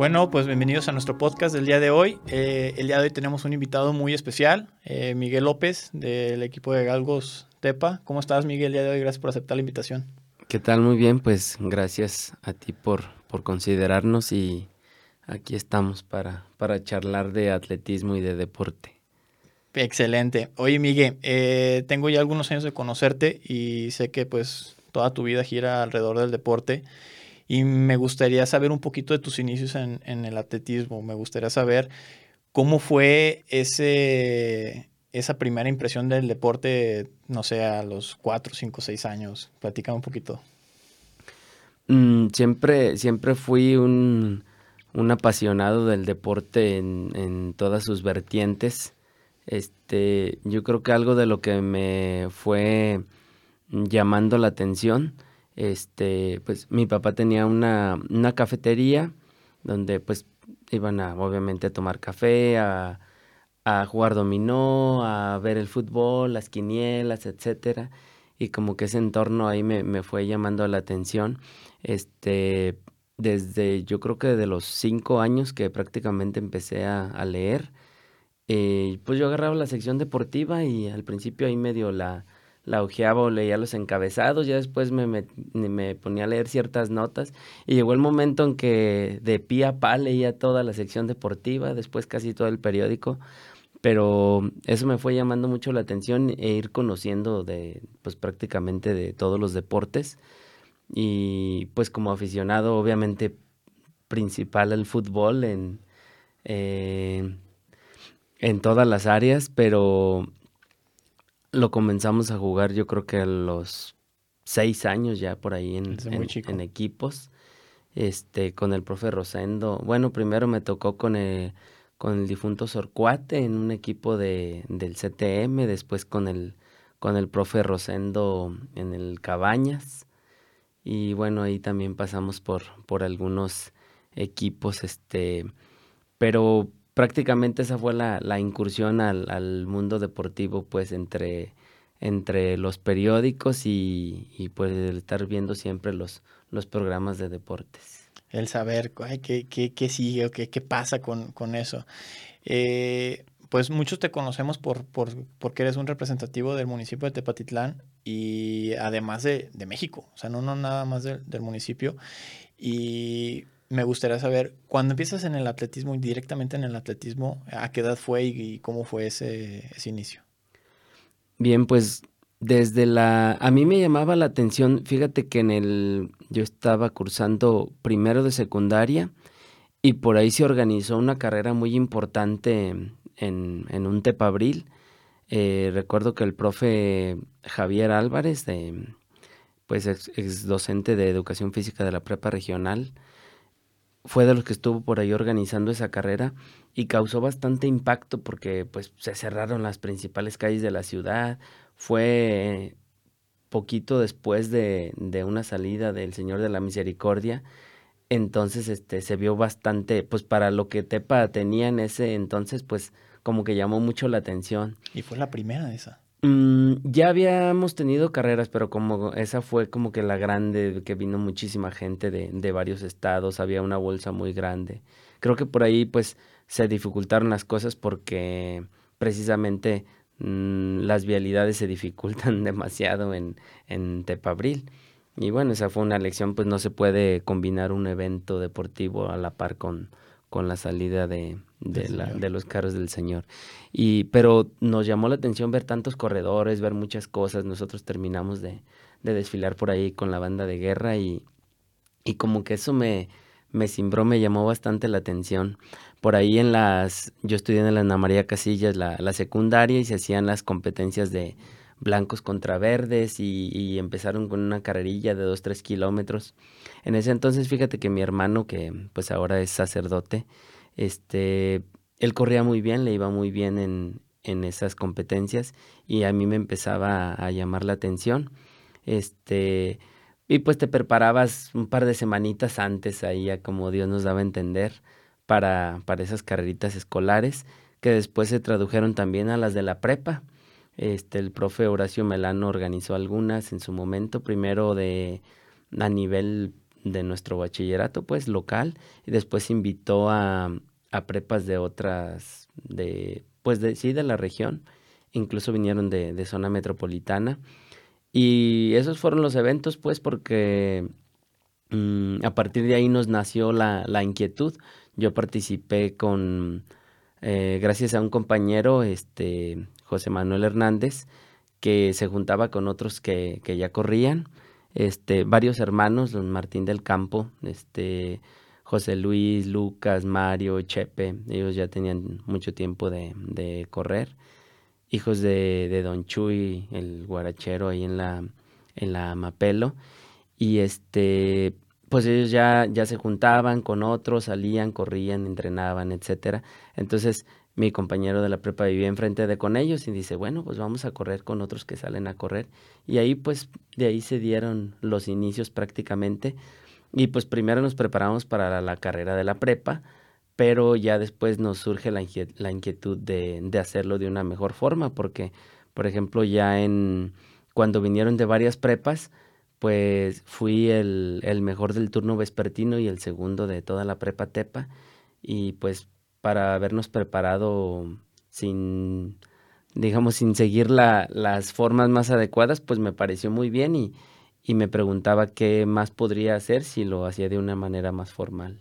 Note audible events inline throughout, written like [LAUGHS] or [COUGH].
Bueno, pues bienvenidos a nuestro podcast del día de hoy. Eh, el día de hoy tenemos un invitado muy especial, eh, Miguel López, del equipo de Galgos Tepa. ¿Cómo estás, Miguel, el día de hoy? Gracias por aceptar la invitación. ¿Qué tal? Muy bien, pues gracias a ti por, por considerarnos y aquí estamos para, para charlar de atletismo y de deporte. Excelente. Oye, Miguel, eh, tengo ya algunos años de conocerte y sé que pues toda tu vida gira alrededor del deporte y me gustaría saber un poquito de tus inicios en, el atletismo. Me gustaría saber cómo fue ese, esa primera impresión del deporte, no sé, a los 4, 5, 6 años. Platícame un poquito. Mm, siempre, siempre fui un, apasionado del deporte en, en, todas sus vertientes. Este, yo creo que algo de lo que me fue llamando la atención este, pues mi papá tenía una, una cafetería donde pues iban a obviamente a tomar café, a, a jugar dominó, a ver el fútbol, las quinielas, etcétera. Y como que ese entorno ahí me, me fue llamando la atención. Este, desde yo creo que de los cinco años que prácticamente empecé a, leer, eh, pues yo agarraba la sección deportiva y al principio ahí medio la, la ojeaba o leía los encabezados, ya después me, me, ponía a leer ciertas notas. Y llegó el momento en que de pie a pa leía toda la sección deportiva, después casi todo el periódico, pero eso me fue llamando mucho la atención e ir conociendo de pues prácticamente de todos los deportes. Y pues como aficionado obviamente principal al fútbol en, eh, en todas las áreas, pero lo comenzamos a jugar yo creo que a los seis años ya por ahí en, en, equipos. Este, con el profe Rosendo. Bueno, primero me tocó con el, con el difunto Sorcuate en un equipo de, del CTM, después con el, con el profe Rosendo en el Cabañas. Y bueno, ahí también pasamos por, por algunos equipos, este, pero prácticamente esa fue la, incursión al, mundo deportivo, pues entre, los periódicos y, y, pues estar viendo siempre los, programas de deportes. El saber qué, sigue o qué, pasa con, eso. Eh, pues muchos te conocemos por, por, porque eres un representativo del municipio de Tepatitlán y además de, México, o sea, no, nada más del municipio. Me gustaría saber, cuando empiezas en el atletismo, directamente en el atletismo, ¿a qué edad fue y, cómo fue ese, ese, inicio? Bien, pues desde la... A mí me llamaba la atención, fíjate que en el... Yo estaba cursando primero de secundaria y por ahí se organizó una carrera muy importante en, en un tepabril. Eh, recuerdo que el profe Javier Álvarez, pues ex docente de educación física de la prepa regional, fue de los que estuvo por ahí organizando esa carrera y causó bastante impacto porque pues se cerraron las principales calles de la ciudad. Fue poquito después de, de una salida del Señor de la Misericordia. Entonces este se vio bastante, pues para lo que Tepa tenía en ese entonces, pues como que llamó mucho la atención. Y fue la primera de esa. Mm, ya habíamos tenido carreras, pero como esa fue como que la grande, que vino muchísima gente de, de varios estados, había una bolsa muy grande. Creo que por ahí pues se dificultaron las cosas porque precisamente mm, las vialidades se dificultan [LAUGHS] demasiado en, en Tepabril. Y bueno, esa fue una lección, pues no se puede combinar un evento deportivo a la par con, con la salida de, de, la, de, los carros del Señor. Y, pero nos llamó la atención ver tantos corredores, ver muchas cosas. Nosotros terminamos de, de desfilar por ahí con la banda de guerra y, y como que eso me, me cimbró, me llamó bastante la atención. Por ahí en las, yo estudié en la Ana María Casillas la, la secundaria y se hacían las competencias de blancos contra verdes y, empezaron con una carrerilla de dos, tres kilómetros. En ese entonces, fíjate que mi hermano, que pues ahora es sacerdote, este, él corría muy bien, le iba muy bien en, en esas competencias y a mí me empezaba a, llamar la atención. Este, y pues te preparabas un par de semanitas antes ahí a como Dios nos daba a entender para, para esas carreritas escolares que después se tradujeron también a las de la prepa. Este, el profe Horacio Melano organizó algunas en su momento, primero de a nivel de nuestro bachillerato, pues local, y después invitó a, a prepas de otras, de, pues de, sí, de la región, incluso vinieron de, de zona metropolitana. Y esos fueron los eventos, pues, porque mm, a partir de ahí nos nació la, la inquietud. Yo participé con, eh, gracias a un compañero, este, José Manuel Hernández, que se juntaba con otros que, que ya corrían, este, varios hermanos, don Martín del Campo, este, José Luis, Lucas, Mario, Chepe, ellos ya tenían mucho tiempo de, de correr hijos de, de Don Chuy, el guarachero ahí en la, en la Mapelo. Y este, pues ellos ya, ya se juntaban con otros, salían, corrían, entrenaban, etcétera. Entonces, mi compañero de la prepa vivía enfrente de con ellos y dice, bueno, pues vamos a correr con otros que salen a correr. Y ahí, pues, de ahí se dieron los inicios prácticamente. Y pues primero nos preparamos para la carrera de la prepa pero ya después nos surge la, inquietud de, hacerlo de una mejor forma, porque, por ejemplo, ya en cuando vinieron de varias prepas, pues fui el, el mejor del turno vespertino y el segundo de toda la prepa Tepa, y pues para habernos preparado sin, digamos, sin seguir la, las formas más adecuadas, pues me pareció muy bien y, y me preguntaba qué más podría hacer si lo hacía de una manera más formal.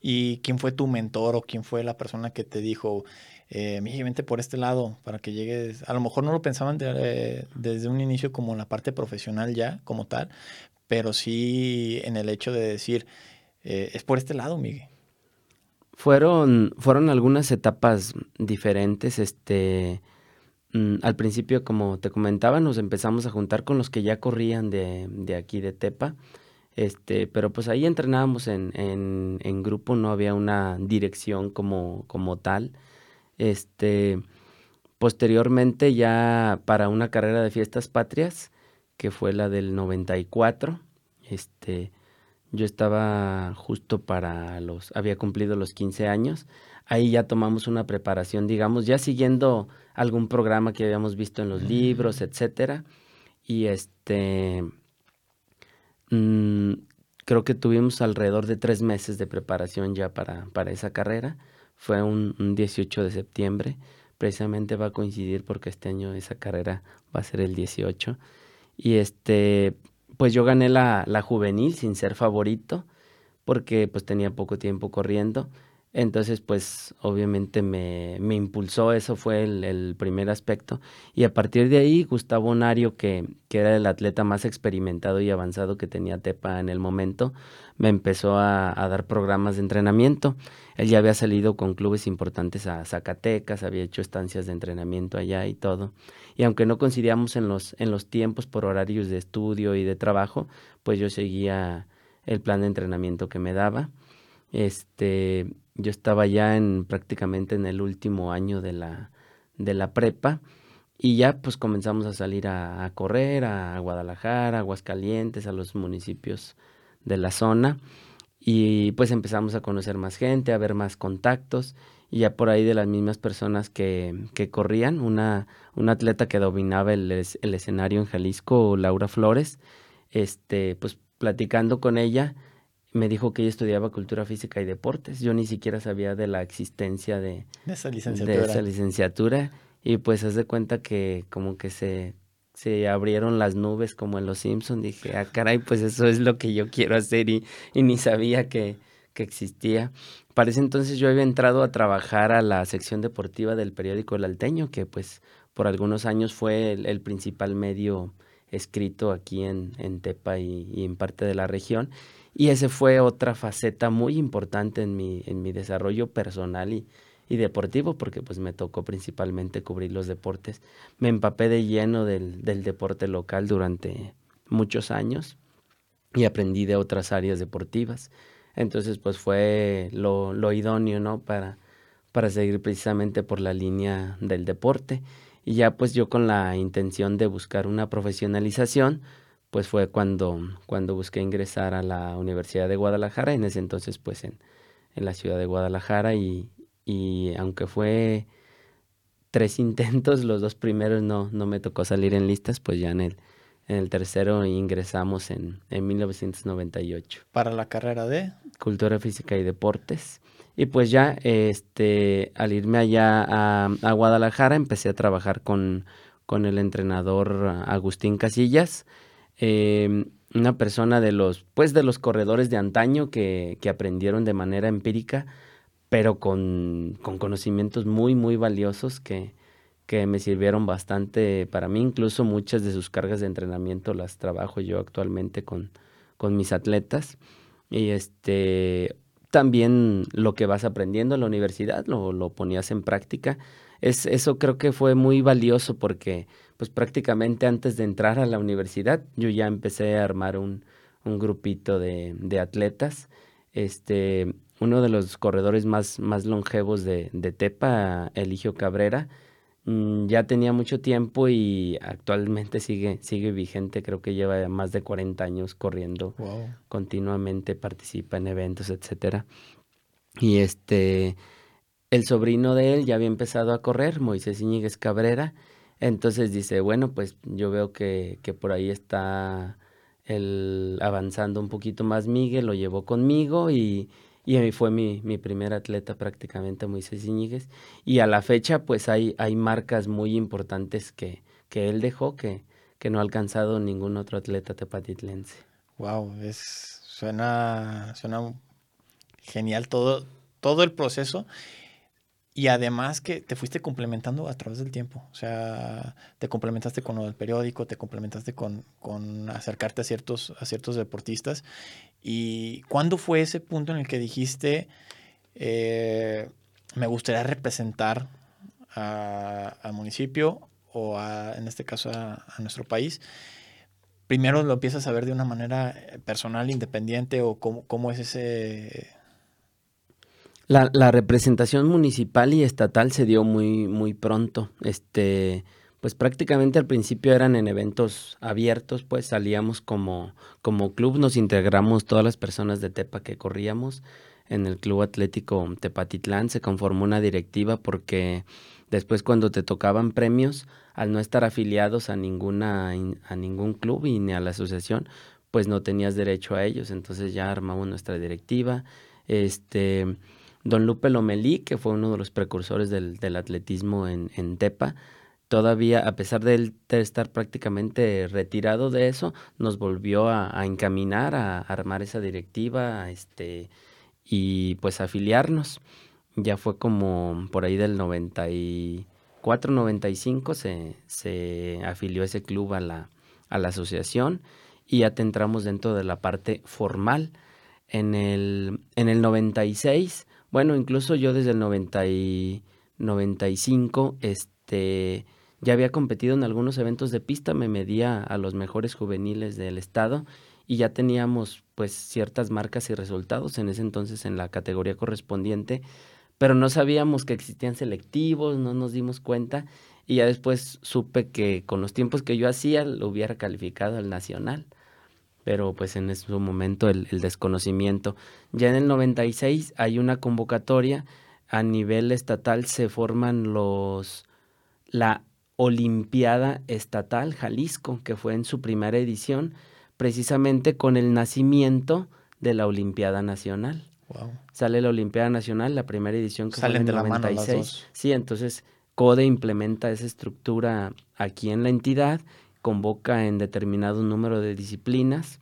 ¿Y quién fue tu mentor o quién fue la persona que te dijo, eh, vente por este lado para que llegues? A lo mejor no lo pensaban eh, desde un inicio como la parte profesional ya, como tal, pero sí en el hecho de decir, eh, es por este lado, Miguel. Fueron, fueron algunas etapas diferentes, este... Mm, al principio, como te comentaba, nos empezamos a juntar con los que ya corrían de, de aquí de Tepa este, pero pues ahí entrenábamos en, en, en grupo, no había una dirección como, como tal. Este, posteriormente ya para una carrera de fiestas patrias, que fue la del 94, este, yo estaba justo para los, había cumplido los 15 años, ahí ya tomamos una preparación, digamos, ya siguiendo algún programa que habíamos visto en los libros, etcétera, y este, Mm, creo que tuvimos alrededor de tres meses de preparación ya para, para esa carrera. Fue un, 18 de septiembre. Precisamente va a coincidir porque este año esa carrera va a ser el 18. Y este, pues yo gané la, la juvenil sin ser favorito porque pues tenía poco tiempo corriendo entonces, pues obviamente me, me impulsó, eso fue el, primer aspecto. Y a partir de ahí, Gustavo Nario, que, que, era el atleta más experimentado y avanzado que tenía Tepa en el momento, me empezó a, dar programas de entrenamiento. Él ya había salido con clubes importantes a Zacatecas, había hecho estancias de entrenamiento allá y todo. Y aunque no coincidíamos en los, en los tiempos por horarios de estudio y de trabajo, pues yo seguía el plan de entrenamiento que me daba. Este, yo estaba ya en prácticamente en el último año de la, de la prepa y ya pues comenzamos a salir a, a correr a Guadalajara, a Aguascalientes, a los municipios de la zona y pues empezamos a conocer más gente, a ver más contactos y ya por ahí de las mismas personas que, que corrían, una, una atleta que dominaba el, el escenario en Jalisco, Laura Flores, este, pues platicando con ella, me dijo que ella estudiaba cultura física y deportes. Yo ni siquiera sabía de la existencia de, esa licenciatura. esa licenciatura. Y pues haz de cuenta que como que se, se abrieron las nubes como en Los Simpsons. Dije, ah, [LAUGHS] caray, pues eso es lo que yo quiero hacer y, y ni sabía que, que existía. Para ese entonces yo había entrado a trabajar a la sección deportiva del periódico El Alteño, que pues por algunos años fue el, principal medio escrito aquí en, en Tepa y, y en parte de la región. Y ese fue otra faceta muy importante en mi, en mi desarrollo personal y, y deportivo, porque pues me tocó principalmente cubrir los deportes. Me empapé de lleno del, del deporte local durante muchos años y aprendí de otras áreas deportivas. Entonces pues fue lo, lo idóneo, ¿no? Para, para seguir precisamente por la línea del deporte. Y ya pues yo con la intención de buscar una profesionalización, pues fue cuando, cuando busqué ingresar a la Universidad de Guadalajara, en ese entonces pues en, en la ciudad de Guadalajara y, y, aunque fue tres [LAUGHS] intentos, los dos primeros no, no me tocó salir en listas, pues ya en el, en el tercero ingresamos en, en 1998. ¿Para la carrera de? Cultura Física y Deportes. Y pues ya, este, al irme allá a, Guadalajara, empecé a trabajar con, con el entrenador Agustín Casillas, em, una persona de los, pues de los corredores de antaño que, que aprendieron de manera empírica, pero con, con conocimientos muy, muy valiosos que, que me sirvieron bastante para mí. Incluso muchas de sus cargas de entrenamiento las trabajo yo actualmente con, con mis atletas. Y este, también lo que vas aprendiendo en la universidad lo, lo ponías en práctica. Es, eso creo que fue muy valioso porque pues prácticamente antes de entrar a la universidad yo ya empecé a armar un, un grupito de, de, atletas. Este, uno de los corredores más, más longevos de, de Tepa, Eligio Cabrera, Mm, ya tenía mucho tiempo y actualmente sigue, sigue vigente, creo que lleva más de 40 años corriendo continuamente, participa en eventos, etcétera. Y este, el sobrino de él ya había empezado a correr, Moisés Iñiguez Cabrera, entonces dice, bueno, pues yo veo que, que por ahí está el avanzando un poquito más Miguel, lo llevó conmigo y y fue mi, mi primer atleta prácticamente, Moisés Iñiguez. Y a la fecha, pues hay, hay marcas muy importantes que, que él dejó que, que no ha alcanzado ningún otro atleta tepatitlense. Wow, es, suena, suena genial todo, todo el proceso. Y además que te fuiste complementando a través del tiempo. O sea, te complementaste con del periódico, te complementaste con, con acercarte a ciertos, a ciertos deportistas. ¿Y cuándo fue ese punto en el que dijiste, eh, me gustaría representar al municipio o en este caso a, nuestro país? Primero lo empiezas a ver de una manera personal, independiente o cómo, cómo es ese la, la, representación municipal y estatal se dio muy, muy pronto. Este, pues prácticamente al principio eran en eventos abiertos, pues salíamos como, como club, nos integramos todas las personas de Tepa que corríamos. En el Club Atlético Tepatitlán se conformó una directiva porque después cuando te tocaban premios, al no estar afiliados a ninguna, a ningún club y ni a la asociación, pues no tenías derecho a ellos. Entonces ya armamos nuestra directiva. Este, Don Lupe Lomelí, que fue uno de los precursores del, atletismo en, Tepa, todavía, a pesar de estar prácticamente retirado de eso, nos volvió a, encaminar, a, armar esa directiva este, y pues afiliarnos. Ya fue como por ahí del 94, 95 se, se afilió ese club a la, a la asociación y ya te entramos dentro de la parte formal. En el, en el 96 bueno, incluso yo desde el 90 y 95, este, ya había competido en algunos eventos de pista, me medía a los mejores juveniles del estado y ya teníamos pues ciertas marcas y resultados en ese entonces en la categoría correspondiente, pero no sabíamos que existían selectivos, no nos dimos cuenta y ya después supe que con los tiempos que yo hacía lo hubiera calificado al nacional pero pues en su momento el, desconocimiento. Ya en el 96 hay una convocatoria, a nivel estatal se forman los, la Olimpiada Estatal Jalisco, que fue en su primera edición, precisamente con el nacimiento de la Olimpiada Nacional. Sale la Olimpiada Nacional, la primera edición que Salen fue en el 96. Sí, entonces CODE implementa esa estructura aquí en la entidad convoca en determinado número de disciplinas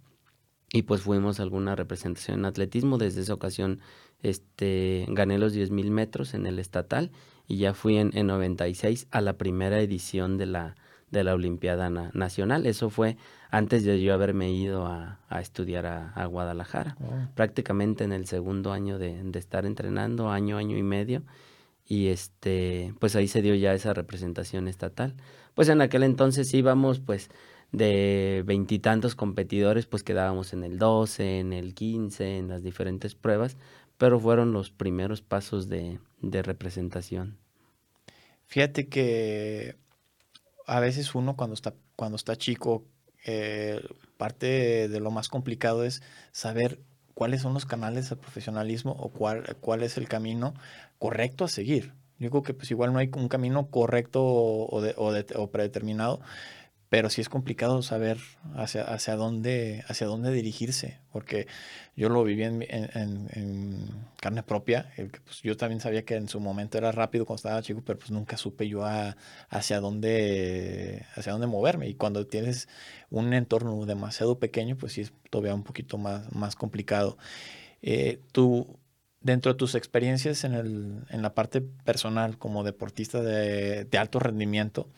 y pues fuimos a alguna representación en atletismo. Desde esa ocasión este, gané los 10.000 metros en el estatal y ya fui en, en 96 a la primera edición de la, de la Olimpiada Nacional. Eso fue antes de yo haberme ido a, a estudiar a, Guadalajara, oh. prácticamente en el segundo año de, de, estar entrenando, año, año y medio. Y este, pues ahí se dio ya esa representación estatal pues en aquel entonces íbamos pues de veintitantos competidores, pues quedábamos en el 12, en el 15, en las diferentes pruebas, pero fueron los primeros pasos de, de representación. Fíjate que a veces uno cuando está, cuando está chico, eh, parte de lo más complicado es saber cuáles son los canales de profesionalismo o cuál, cuál es el camino correcto a seguir. Yo que pues igual no hay un camino correcto o, o, predeterminado, pero sí es complicado saber hacia, hacia, dónde, hacia dónde dirigirse, porque yo lo viví en, carne propia, pues, yo también sabía que en su momento era rápido cuando estaba chico, pero pues nunca supe yo hacia, dónde, hacia dónde moverme, y cuando tienes un entorno demasiado pequeño, pues sí es todavía un poquito más, más complicado. Eh, tú, dentro de tus experiencias en, el, en la parte personal como deportista de, de alto rendimiento,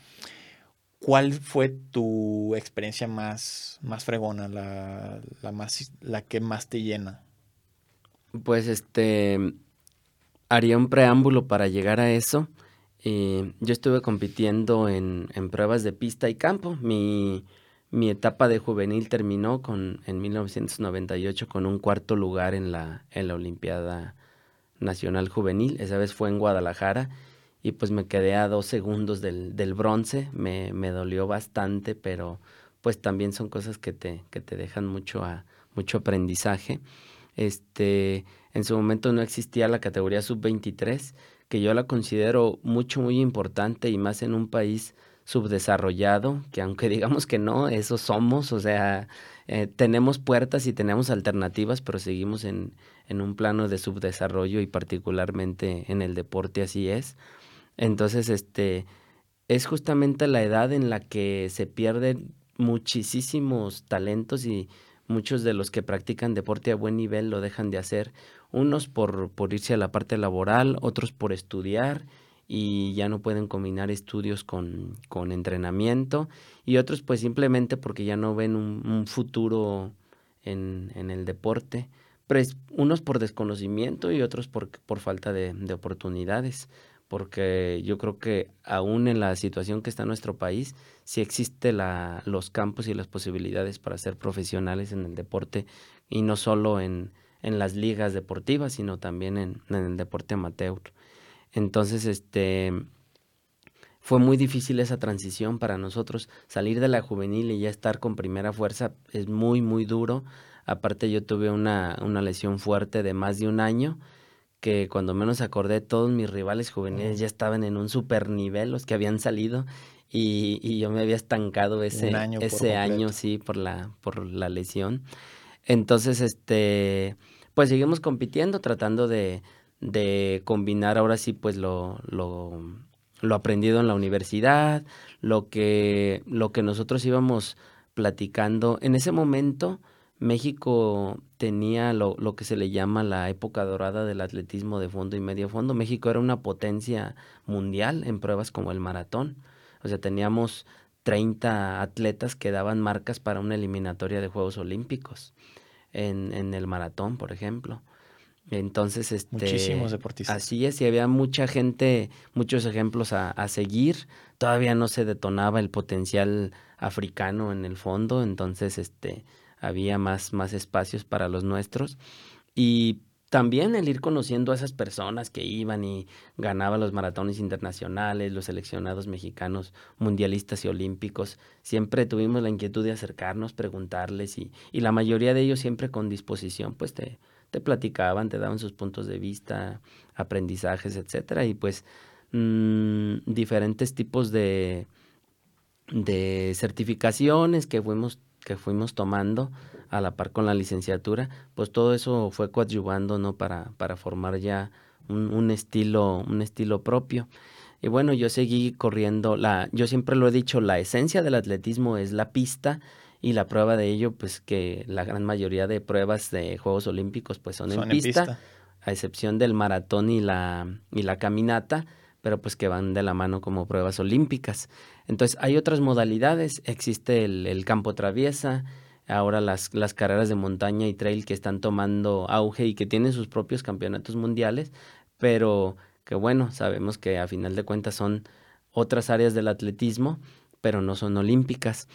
¿Cuál fue tu experiencia más, más fregona, la, la, más, la que más te llena? Pues este, haría un preámbulo para llegar a eso. Eh, yo estuve compitiendo en, en, pruebas de pista y campo. Mi, mi etapa de juvenil terminó con, en 1998 con un cuarto lugar en la, en la Olimpiada Nacional Juvenil. Esa vez fue en Guadalajara y pues me quedé a dos segundos del, del bronce, me, me, dolió bastante, pero pues también son cosas que te, que te dejan mucho, a, mucho aprendizaje. Este, en su momento no existía la categoría sub-23, que yo la considero mucho, muy importante y más en un país subdesarrollado, que aunque [LAUGHS] digamos que no, eso somos, o sea, eh, tenemos puertas y tenemos alternativas, pero seguimos en, en un plano de subdesarrollo y particularmente en el deporte así es. Entonces, este, es justamente la edad en la que se pierden muchísimos talentos y muchos de los que practican deporte a buen nivel lo dejan de hacer, unos por, por irse a la parte laboral, otros por estudiar y ya no pueden combinar estudios con, con entrenamiento y otros pues simplemente porque ya no ven un, futuro en, en, el deporte, unos por desconocimiento y otros por, por falta de, de oportunidades porque yo creo que aún en la situación que está nuestro país, sí existe la, los campos y las posibilidades para ser profesionales en el deporte y no solo en, en las ligas deportivas, sino también en, en, el deporte amateur. Entonces, este fue muy difícil esa transición para nosotros. Salir de la juvenil y ya estar con primera fuerza es muy, muy duro. Aparte yo tuve una, una lesión fuerte de más de un año que cuando menos acordé, todos mis rivales juveniles ya estaban en un super nivel, los que habían salido, y, y yo me había estancado ese año, ese año sí, por la, por la lesión. Entonces, este, pues seguimos compitiendo, tratando de, de combinar ahora sí, pues lo, lo, lo aprendido en la universidad, lo que, lo que nosotros íbamos platicando. En ese momento, México tenía lo, lo, que se le llama la época dorada del atletismo de fondo y medio fondo. México era una potencia mundial en pruebas como el maratón. O sea, teníamos 30 atletas que daban marcas para una eliminatoria de Juegos Olímpicos en, en el maratón, por ejemplo. Entonces, este, muchísimos deportistas. Así es, y había mucha gente, muchos ejemplos a, a seguir. Todavía no se detonaba el potencial africano en el fondo, entonces, este, había más, más espacios para los nuestros. Y también el ir conociendo a esas personas que iban y ganaban los maratones internacionales, los seleccionados mexicanos, mundialistas y olímpicos, siempre tuvimos la inquietud de acercarnos, preguntarles y, y la mayoría de ellos siempre con disposición, pues te, te platicaban, te daban sus puntos de vista, aprendizajes, etcétera, y pues mmm, diferentes tipos de, de certificaciones que fuimos que fuimos tomando a la par con la licenciatura, pues todo eso fue coadyuvando, ¿no? Para, para formar ya un, un, estilo, un estilo propio. Y bueno, yo seguí corriendo, la, yo siempre lo he dicho, la esencia del atletismo es la pista y la prueba de ello, pues que la gran mayoría de pruebas de Juegos Olímpicos pues son, en, en pista, pista, a excepción del maratón y la, y la caminata, pero pues que van de la mano como pruebas olímpicas. Entonces hay otras modalidades, existe el, campo traviesa, ahora las, las carreras de montaña y trail que están tomando auge y que tienen sus propios campeonatos mundiales, pero que bueno, sabemos que a final de cuentas son otras áreas del atletismo, pero no son olímpicas.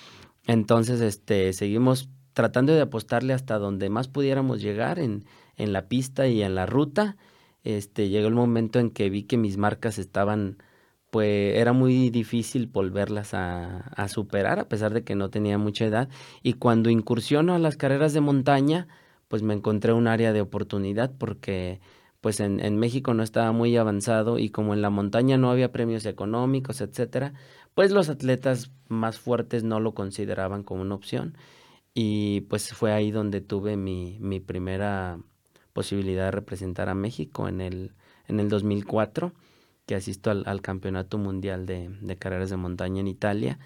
Entonces, este, seguimos tratando de apostarle hasta donde más pudiéramos llegar en, en la pista y en la ruta este, llegó el momento en que vi que mis marcas estaban, pues era muy difícil volverlas a, superar a pesar de que no tenía mucha edad. Y cuando incursiono a las carreras de montaña, pues me encontré un área de oportunidad porque pues en, en, México no estaba muy avanzado y como en la montaña no había premios económicos, etcétera, pues los atletas más fuertes no lo consideraban como una opción. Y pues fue ahí donde tuve mi, mi primera posibilidad de representar a México en el, en el 2004, que asisto al, Campeonato Mundial de, Carreras de Montaña en Italia.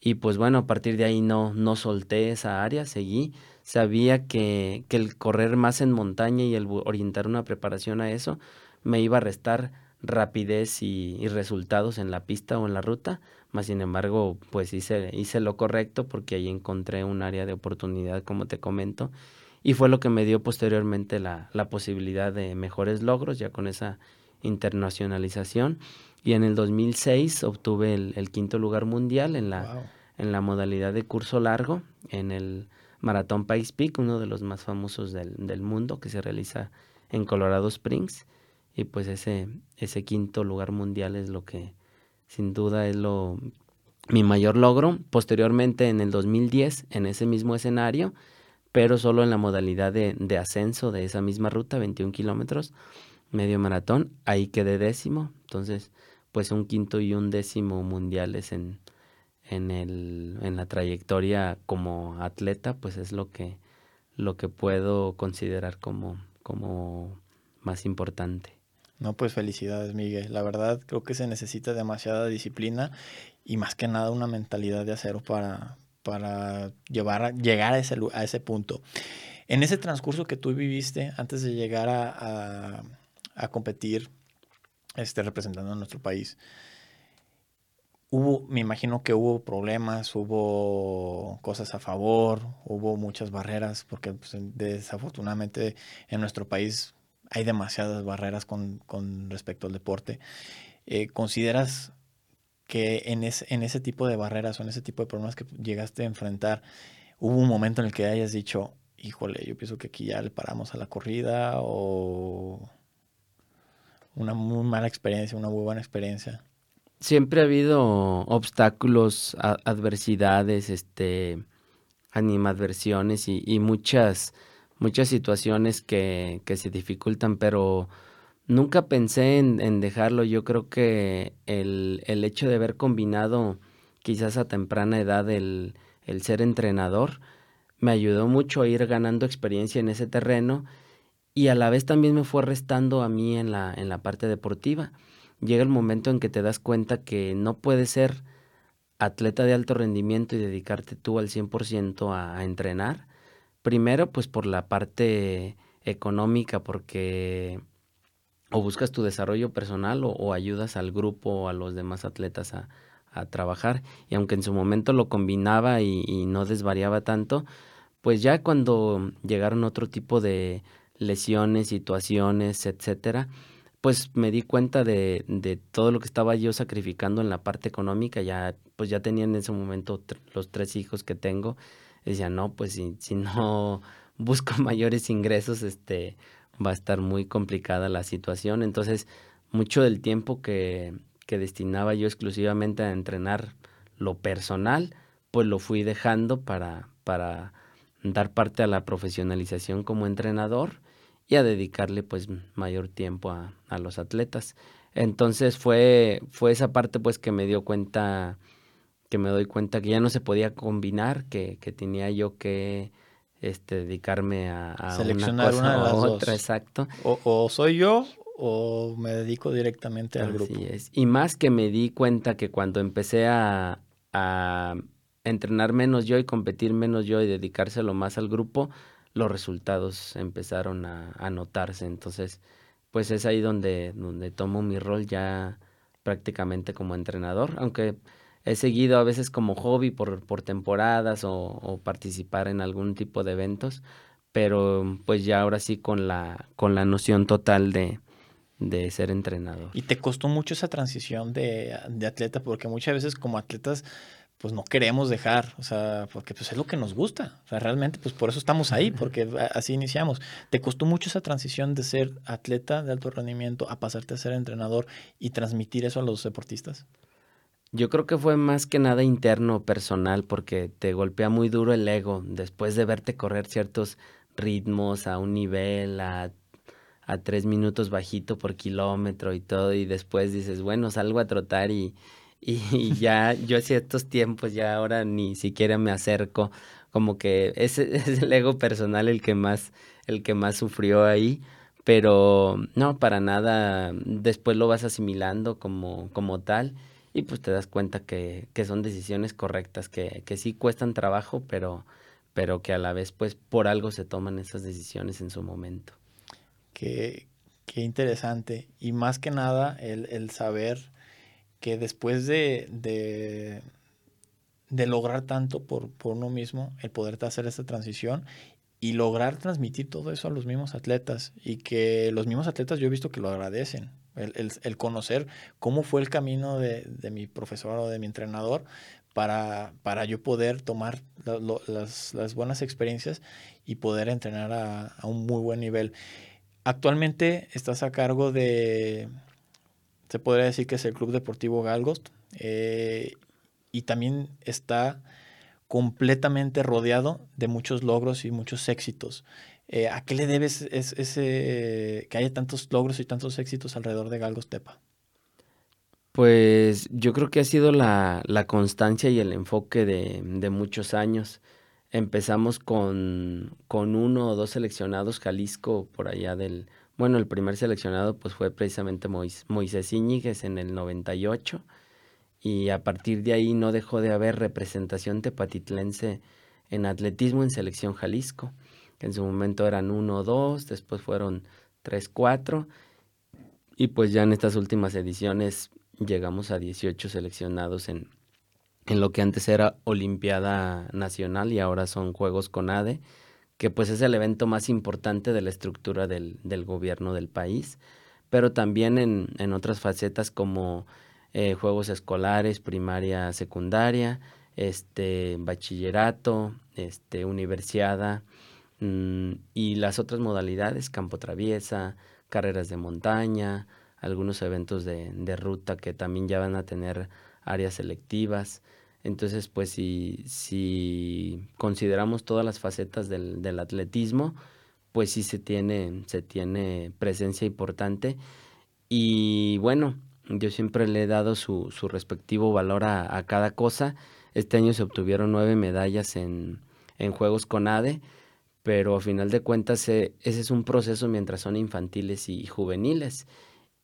Y pues bueno, a partir de ahí no, no solté esa área, seguí. Sabía que, que el correr más en montaña y el orientar una preparación a eso me iba a restar rapidez y, resultados en la pista o en la ruta, más sin embargo, pues hice, hice lo correcto porque ahí encontré un área de oportunidad, como te comento, y fue lo que me dio posteriormente la, la posibilidad de mejores logros, ya con esa internacionalización. Y en el 2006 obtuve el, quinto lugar mundial en la, en la modalidad de curso largo, en el Maratón Pikes Peak, uno de los más famosos del, del mundo, que se realiza en Colorado Springs y pues ese, ese quinto lugar mundial es lo que sin duda es lo mi mayor logro. Posteriormente en el 2010 en ese mismo escenario, pero solo en la modalidad de, de ascenso de esa misma ruta, 21 kilómetros, medio maratón, ahí quedé décimo. Entonces, pues un quinto y un décimo mundiales en, en, el, en la trayectoria como atleta, pues es lo que, lo que puedo considerar como, como más importante. No, pues felicidades, Miguel. La verdad creo que se necesita demasiada disciplina y más que nada una mentalidad de acero para, para llevar, llegar a ese, a ese punto. En ese transcurso que tú viviste antes de llegar a, a, competir este, representando a nuestro país, hubo, me imagino que hubo problemas, hubo cosas a favor, hubo muchas barreras, porque pues, desafortunadamente en nuestro país hay demasiadas barreras con, respecto al deporte. Eh, ¿Consideras que en, en ese tipo de barreras o en ese tipo de problemas que llegaste a enfrentar, hubo un momento en el que hayas dicho, híjole, yo pienso que aquí ya le paramos a la corrida o una muy mala experiencia, una muy buena experiencia? Siempre ha habido obstáculos, adversidades, este, animadversiones y, y muchas muchas situaciones que, que se dificultan, pero nunca pensé en, en dejarlo. Yo creo que el, el, hecho de haber combinado quizás a temprana edad el, el ser entrenador me ayudó mucho a ir ganando experiencia en ese terreno y a la vez también me fue restando a mí en la, en la parte deportiva. Llega el momento en que te das cuenta que no puedes ser atleta de alto rendimiento y dedicarte tú al 100% a, a entrenar Primero, pues por la parte económica, porque o buscas tu desarrollo personal o, ayudas al grupo o a los demás atletas a, trabajar. Y aunque en su momento lo combinaba y, no desvariaba tanto, pues ya cuando llegaron otro tipo de lesiones, situaciones, etcétera, pues me di cuenta de, de, todo lo que estaba yo sacrificando en la parte económica. Ya, pues ya tenía en ese momento los tres hijos que tengo decía, no, pues si, si no [LAUGHS] busco mayores ingresos, este, va a estar muy complicada la situación. Entonces, mucho del tiempo que, que destinaba yo exclusivamente a entrenar lo personal, pues lo fui dejando para, para dar parte a la profesionalización como entrenador y a dedicarle pues mayor tiempo a, a los atletas. Entonces fue, fue esa parte pues que me dio cuenta que me doy cuenta que ya no se podía combinar, que, que tenía yo que este, dedicarme a, a Seleccionar una, cosa o otra, exacto. O, soy yo o me dedico directamente al grupo. Es. Y más que me di cuenta que cuando empecé a, a entrenar menos yo y competir menos yo y dedicárselo más al grupo, los resultados empezaron a, notarse. Entonces, pues es ahí donde, donde tomo mi rol ya prácticamente como entrenador, aunque he seguido a veces como hobby por, por temporadas o, participar en algún tipo de eventos, pero pues ya ahora sí con la, con la noción total de, de ser entrenador. ¿Y te costó mucho esa transición de, de, atleta? Porque muchas veces como atletas pues no queremos dejar, o sea, porque pues es lo que nos gusta, o sea, realmente pues por eso estamos ahí, porque así iniciamos. ¿Te costó mucho esa transición de ser atleta de alto rendimiento a pasarte a ser entrenador y transmitir eso a los deportistas? Yo creo que fue más que nada interno, personal, porque te golpea muy duro el ego después de verte correr ciertos ritmos a un nivel, a, a tres minutos bajito por kilómetro y todo, y después dices, bueno, salgo a trotar y, y ya yo a ciertos tiempos ya ahora ni siquiera me acerco, como que es, [LAUGHS] es el ego personal el que más, el que más sufrió ahí, pero no, para nada, después lo vas asimilando como, como tal y pues te das cuenta que, que son decisiones correctas, que, que sí cuestan trabajo, pero, pero que a la vez pues por algo se toman esas decisiones en su momento. Qué, qué interesante. Y más que nada el, el saber que después de, de, lograr tanto por, por, uno mismo, el poder hacer esta transición y lograr transmitir todo eso a los mismos atletas y que los mismos atletas yo he visto que lo agradecen. El, el, conocer cómo fue el camino de, de, mi profesor o de mi entrenador para, para yo poder tomar las, las, buenas experiencias y poder entrenar a, a, un muy buen nivel. Actualmente estás a cargo de, se podría decir que es el Club Deportivo Galgos, eh, y también está completamente rodeado de muchos logros y muchos éxitos. Eh, ¿A qué le debes ese, que haya tantos logros y tantos éxitos alrededor de Galgos Tepa? Pues yo creo que ha sido la, la constancia y el enfoque de, de muchos años. Empezamos con, con, uno o dos seleccionados Jalisco por allá del... Bueno, el primer seleccionado pues fue precisamente Mois, Moisés Iñiguez en el 98 y a partir de ahí no dejó de haber representación tepatitlense en atletismo en selección Jalisco, en su momento eran uno o dos, después fueron tres, cuatro, y pues ya en estas últimas ediciones llegamos a 18 seleccionados en, en lo que antes era Olimpiada Nacional y ahora son Juegos con ADE, que pues es el evento más importante de la estructura del, gobierno del país, pero también en, otras facetas como eh, juegos escolares, primaria, secundaria, este, bachillerato, este, universiada mmm, y las otras modalidades, campo traviesa, carreras de montaña, algunos eventos de, ruta que también ya van a tener áreas selectivas. Entonces, pues si, si consideramos todas las facetas del, atletismo, pues sí se tiene, se tiene presencia importante. Y bueno, yo siempre le he dado su, respectivo valor a, a, cada cosa. Este año se obtuvieron nueve medallas en, en Juegos con ADE, pero a final de cuentas eh, ese es un proceso mientras son infantiles y juveniles.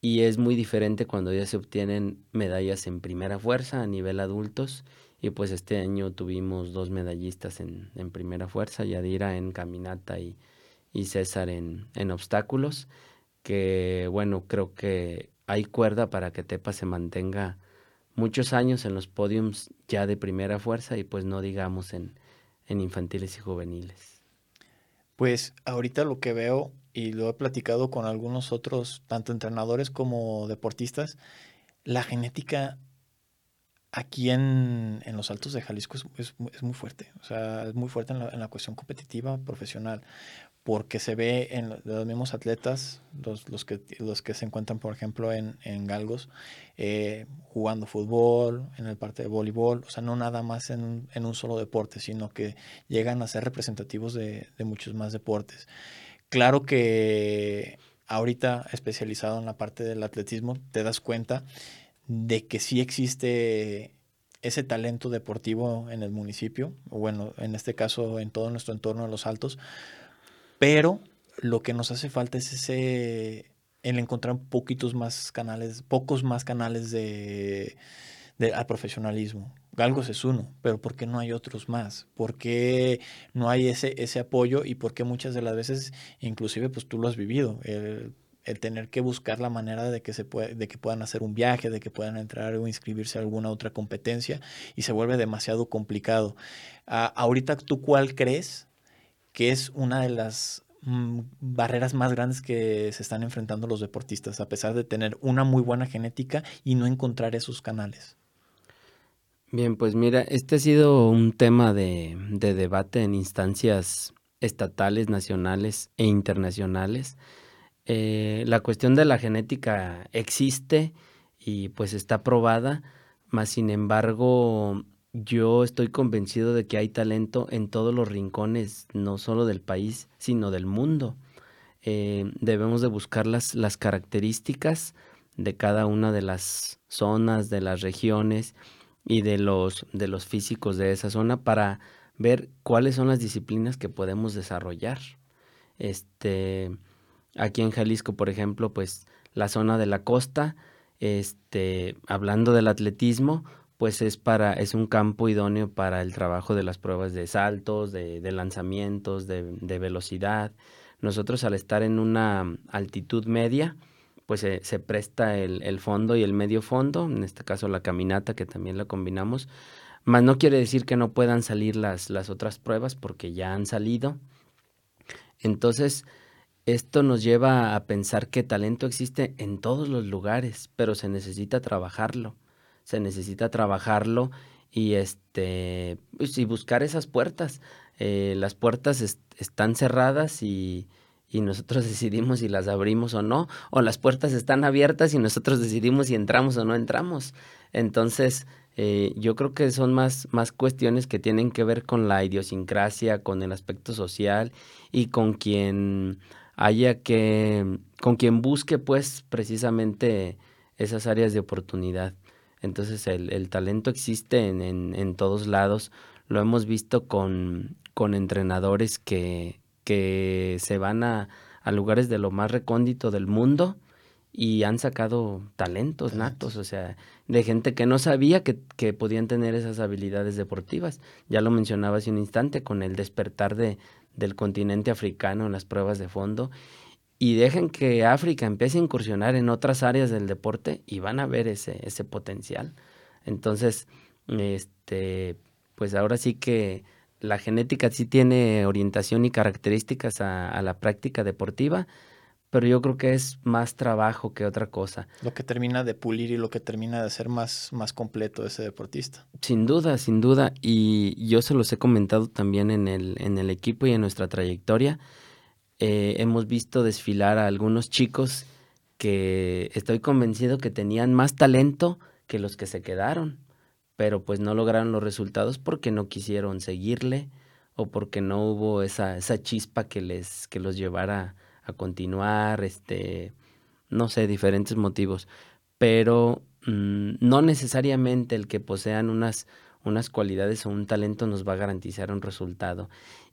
Y es muy diferente cuando ya se obtienen medallas en primera fuerza a nivel adultos. Y pues este año tuvimos dos medallistas en, en primera fuerza, Yadira en caminata y, y César en, en obstáculos, que bueno, creo que hay cuerda para que Tepa se mantenga muchos años en los podiums ya de primera fuerza y pues no digamos en, en infantiles y juveniles. Pues ahorita lo que veo y lo he platicado con algunos otros, tanto entrenadores como deportistas, la genética aquí en, en los Altos de Jalisco es, es, muy fuerte, o sea, es muy fuerte en la, en la cuestión competitiva, profesional porque se ve en los mismos atletas, los, los, que, los que se encuentran, por ejemplo, en, en Galgos, eh, jugando fútbol, en el parte de voleibol, o sea, no nada más en, en, un solo deporte, sino que llegan a ser representativos de, de muchos más deportes. Claro que ahorita especializado en la parte del atletismo, te das cuenta de que sí existe ese talento deportivo en el municipio, o bueno, en este caso en todo nuestro entorno de los altos, pero lo que nos hace falta es ese, el encontrar poquitos más canales, pocos más canales de, de al profesionalismo. Galgos es uno, pero ¿por qué no hay otros más? ¿Por qué no hay ese, ese apoyo y por qué muchas de las veces, inclusive, pues tú lo has vivido, el tener que buscar la manera de que, se puede, de que puedan hacer un viaje, de que puedan entrar o inscribirse a alguna otra competencia y se vuelve demasiado complicado. Uh, ahorita, ¿tú cuál crees que es una de las mm, barreras más grandes que se están enfrentando los deportistas, a pesar de tener una muy buena genética y no encontrar esos canales. Bien, pues mira, este ha sido un tema de, de debate en instancias estatales, nacionales e internacionales. Eh, la cuestión de la genética existe y pues está probada, más sin embargo yo estoy convencido de que hay talento en todos los rincones, no solo del país, sino del mundo. Eh, debemos de buscar las, las características de cada una de las zonas, de las regiones y de los, de los físicos de esa zona para ver cuáles son las disciplinas que podemos desarrollar. Este, aquí en Jalisco, por ejemplo, pues la zona de la costa, este, hablando del atletismo, pues es para, es un campo idóneo para el trabajo de las pruebas de saltos, de, lanzamientos, de, velocidad. Nosotros al estar en una altitud media, pues se, presta el, el, fondo y el medio fondo, en este caso la caminata que también la combinamos, más no quiere decir que no puedan salir las, las otras pruebas porque ya han salido. Entonces, esto nos lleva a pensar que talento existe en todos los lugares, pero se necesita trabajarlo se necesita trabajarlo y este pues, y buscar esas puertas. Eh, las puertas están cerradas y, y, nosotros [LAUGHS] decidimos si las abrimos o no, o las puertas están abiertas y nosotros decidimos si entramos o no entramos. Entonces, eh, yo creo que son más, más cuestiones que tienen que ver con la idiosincrasia, con el aspecto social y con quien haya que, con quien busque pues precisamente esas áreas de oportunidad. Entonces el, talento existe en, todos lados. Lo hemos visto con, entrenadores que, que se van a, lugares de lo más recóndito del mundo y han sacado talentos natos, o sea, de gente que no sabía que, que, podían tener esas habilidades deportivas. Ya lo mencionaba hace un instante con el despertar de, del continente africano en las pruebas de fondo y dejen que África empiece a incursionar en otras áreas del deporte y van a ver ese, ese potencial. Entonces, este, pues ahora sí que la genética sí tiene orientación y características a, la práctica deportiva, pero yo creo que es más trabajo que otra cosa. Lo que termina de pulir y lo que termina de hacer más, más completo ese deportista. Sin duda, sin duda. Y yo se los he comentado también en el, en el equipo y en nuestra trayectoria eh, hemos visto desfilar a algunos chicos que estoy convencido que tenían más talento que los que se quedaron, pero pues no lograron los resultados porque no quisieron seguirle o porque no hubo esa, esa chispa que les que los llevara a continuar, este, no sé, diferentes motivos, pero mm, no necesariamente el que posean unas unas cualidades o un talento nos va a garantizar un resultado.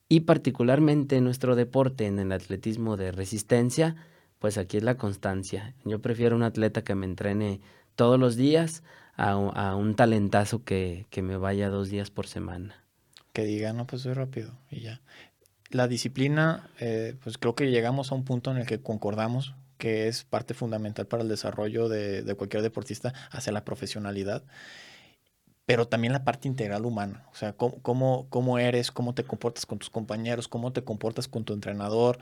Y particularmente en nuestro deporte, en el atletismo de resistencia, pues aquí es la constancia. Yo prefiero un atleta que me entrene todos los días a, un talentazo que, me vaya dos días por semana. Que diga, no, pues soy rápido y ya. La disciplina, eh, pues creo que llegamos a un punto en el que concordamos que es parte fundamental para el desarrollo de, de cualquier deportista hacia la profesionalidad pero también la parte integral humana, o sea, cómo, cómo, eres, cómo te comportas con tus compañeros, cómo te comportas con tu entrenador,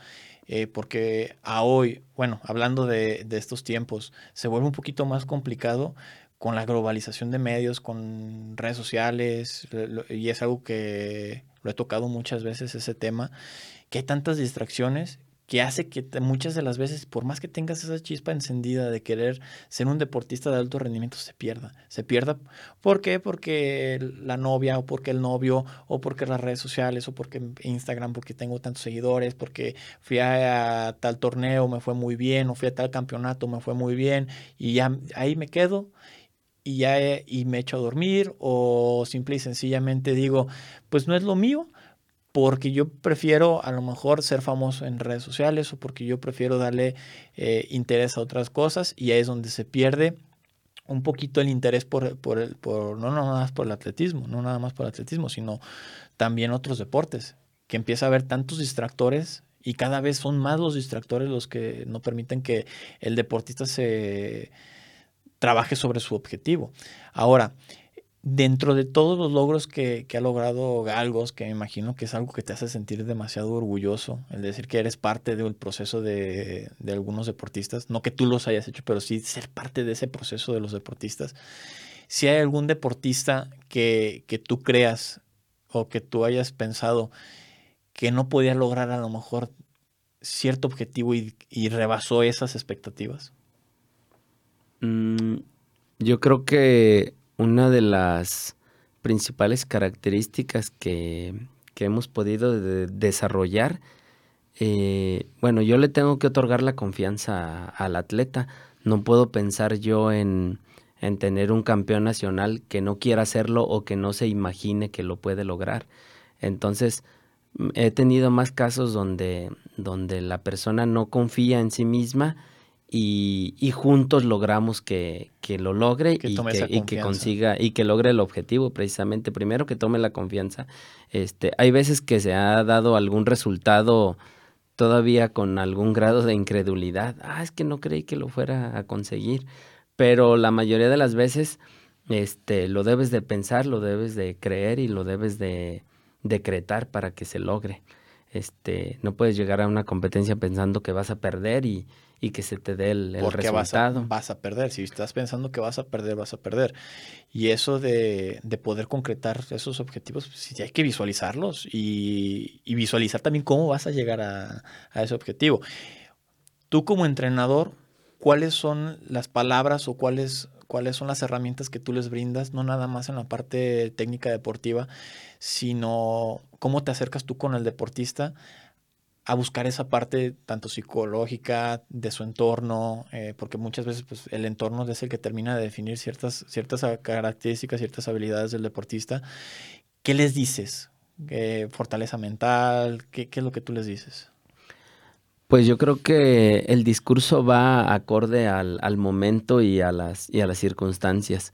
eh, porque a hoy, bueno, hablando de, de, estos tiempos, se vuelve un poquito más complicado con la globalización de medios, con redes sociales, y es algo que lo he tocado muchas veces ese tema, que hay tantas distracciones que hace que muchas de las veces, por más que tengas esa chispa encendida de querer ser un deportista de alto rendimiento, se pierda. Se pierda, ¿por qué? Porque la novia o porque el novio o porque las redes sociales o porque Instagram, porque tengo tantos seguidores, porque fui a, tal torneo, me fue muy bien, o fui a tal campeonato, me fue muy bien, y ya ahí me quedo y ya y me echo a dormir o simple y sencillamente digo, pues no es lo mío, porque yo prefiero a lo mejor ser famoso en redes sociales o porque yo prefiero darle eh, interés a otras cosas y ahí es donde se pierde un poquito el interés por, por, el, por no nada más por el atletismo, no nada más por el atletismo, sino también otros deportes, que empieza a haber tantos distractores y cada vez son más los distractores los que no permiten que el deportista se trabaje sobre su objetivo. Ahora, dentro de todos los logros que, ha logrado Galgos, que me imagino que es algo que te hace sentir demasiado orgulloso, el decir que eres parte del proceso de, algunos deportistas, no que tú los hayas hecho, pero sí ser parte de ese proceso de los deportistas. Si hay algún deportista que, tú creas o que tú hayas pensado que no podía lograr a lo mejor cierto objetivo y, rebasó esas expectativas? Mm, yo creo que una de las principales características que, hemos podido desarrollar, eh, bueno, yo le tengo que otorgar la confianza al atleta. no puedo pensar yo en, en tener un campeón nacional que no quiera hacerlo o que no se imagine que lo puede lograr. Entonces, he tenido más casos donde, donde la persona no confía en sí misma y, y juntos logramos que, que lo logre y, que, y, que, consiga y que logre el objetivo precisamente. Primero que tome la confianza. Este, hay veces que se ha dado algún resultado todavía con algún grado de incredulidad. Ah, es que no creí que lo fuera a conseguir. Pero la mayoría de las veces este, lo debes de pensar, lo debes de creer y lo debes de decretar para que se logre. Este, no puedes llegar a una competencia pensando que vas a perder y, y que se te dé el, el resultado. Vas a, perder. Si estás pensando que vas a perder, vas a perder. Y eso de, de poder concretar esos objetivos, pues, sí hay que visualizarlos y, y, visualizar también cómo vas a llegar a, a ese objetivo. Tú como entrenador, ¿cuáles son las palabras o cuáles, cuáles son las herramientas que tú les brindas, no nada más en la parte técnica deportiva, sino cómo te acercas tú con el deportista a buscar esa parte tanto psicológica de su entorno, eh, porque muchas veces pues, el entorno es el que termina de definir ciertas, ciertas características, ciertas habilidades del deportista. ¿Qué les dices? ¿Fortaleza mental? ¿Qué, ¿Qué es lo que tú les dices? Pues yo creo que el discurso va acorde al, al, momento y a, las, y a las circunstancias,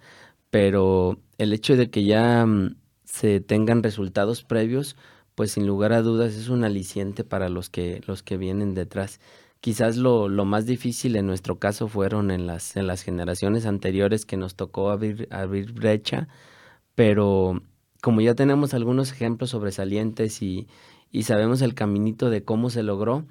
pero el hecho de que ya mm, se tengan resultados previos, pues sin lugar a dudas es un aliciente para los que, los que vienen detrás. Quizás lo, lo más difícil en nuestro caso fueron en las, en las generaciones anteriores que nos tocó abrir, abrir brecha, pero como ya tenemos algunos ejemplos sobresalientes y, y sabemos el caminito de cómo se logró,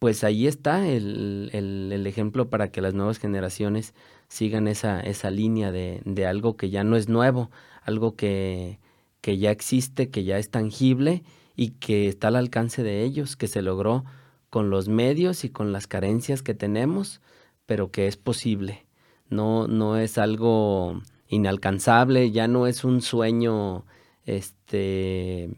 pues ahí está el, el, el, ejemplo para que las nuevas generaciones sigan esa, esa línea de, de algo que ya no es nuevo, algo que, que ya existe, que ya es tangible y que está al alcance de ellos, que se logró con los medios y con las carencias que tenemos, pero que es posible. No, no es algo inalcanzable, ya no es un sueño este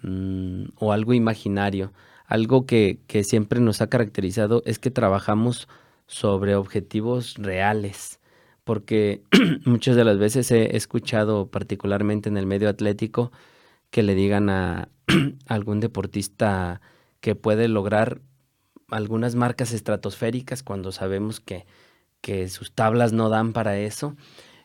mm, o algo imaginario. Algo que, que siempre nos ha caracterizado es que trabajamos sobre objetivos reales porque [CLEARS THROAT] muchas de las veces he escuchado, particularmente en el medio atlético, que le digan a [CLEARS THROAT] algún deportista que puede lograr algunas marcas estratosféricas cuando sabemos que, que sus tablas no dan para eso.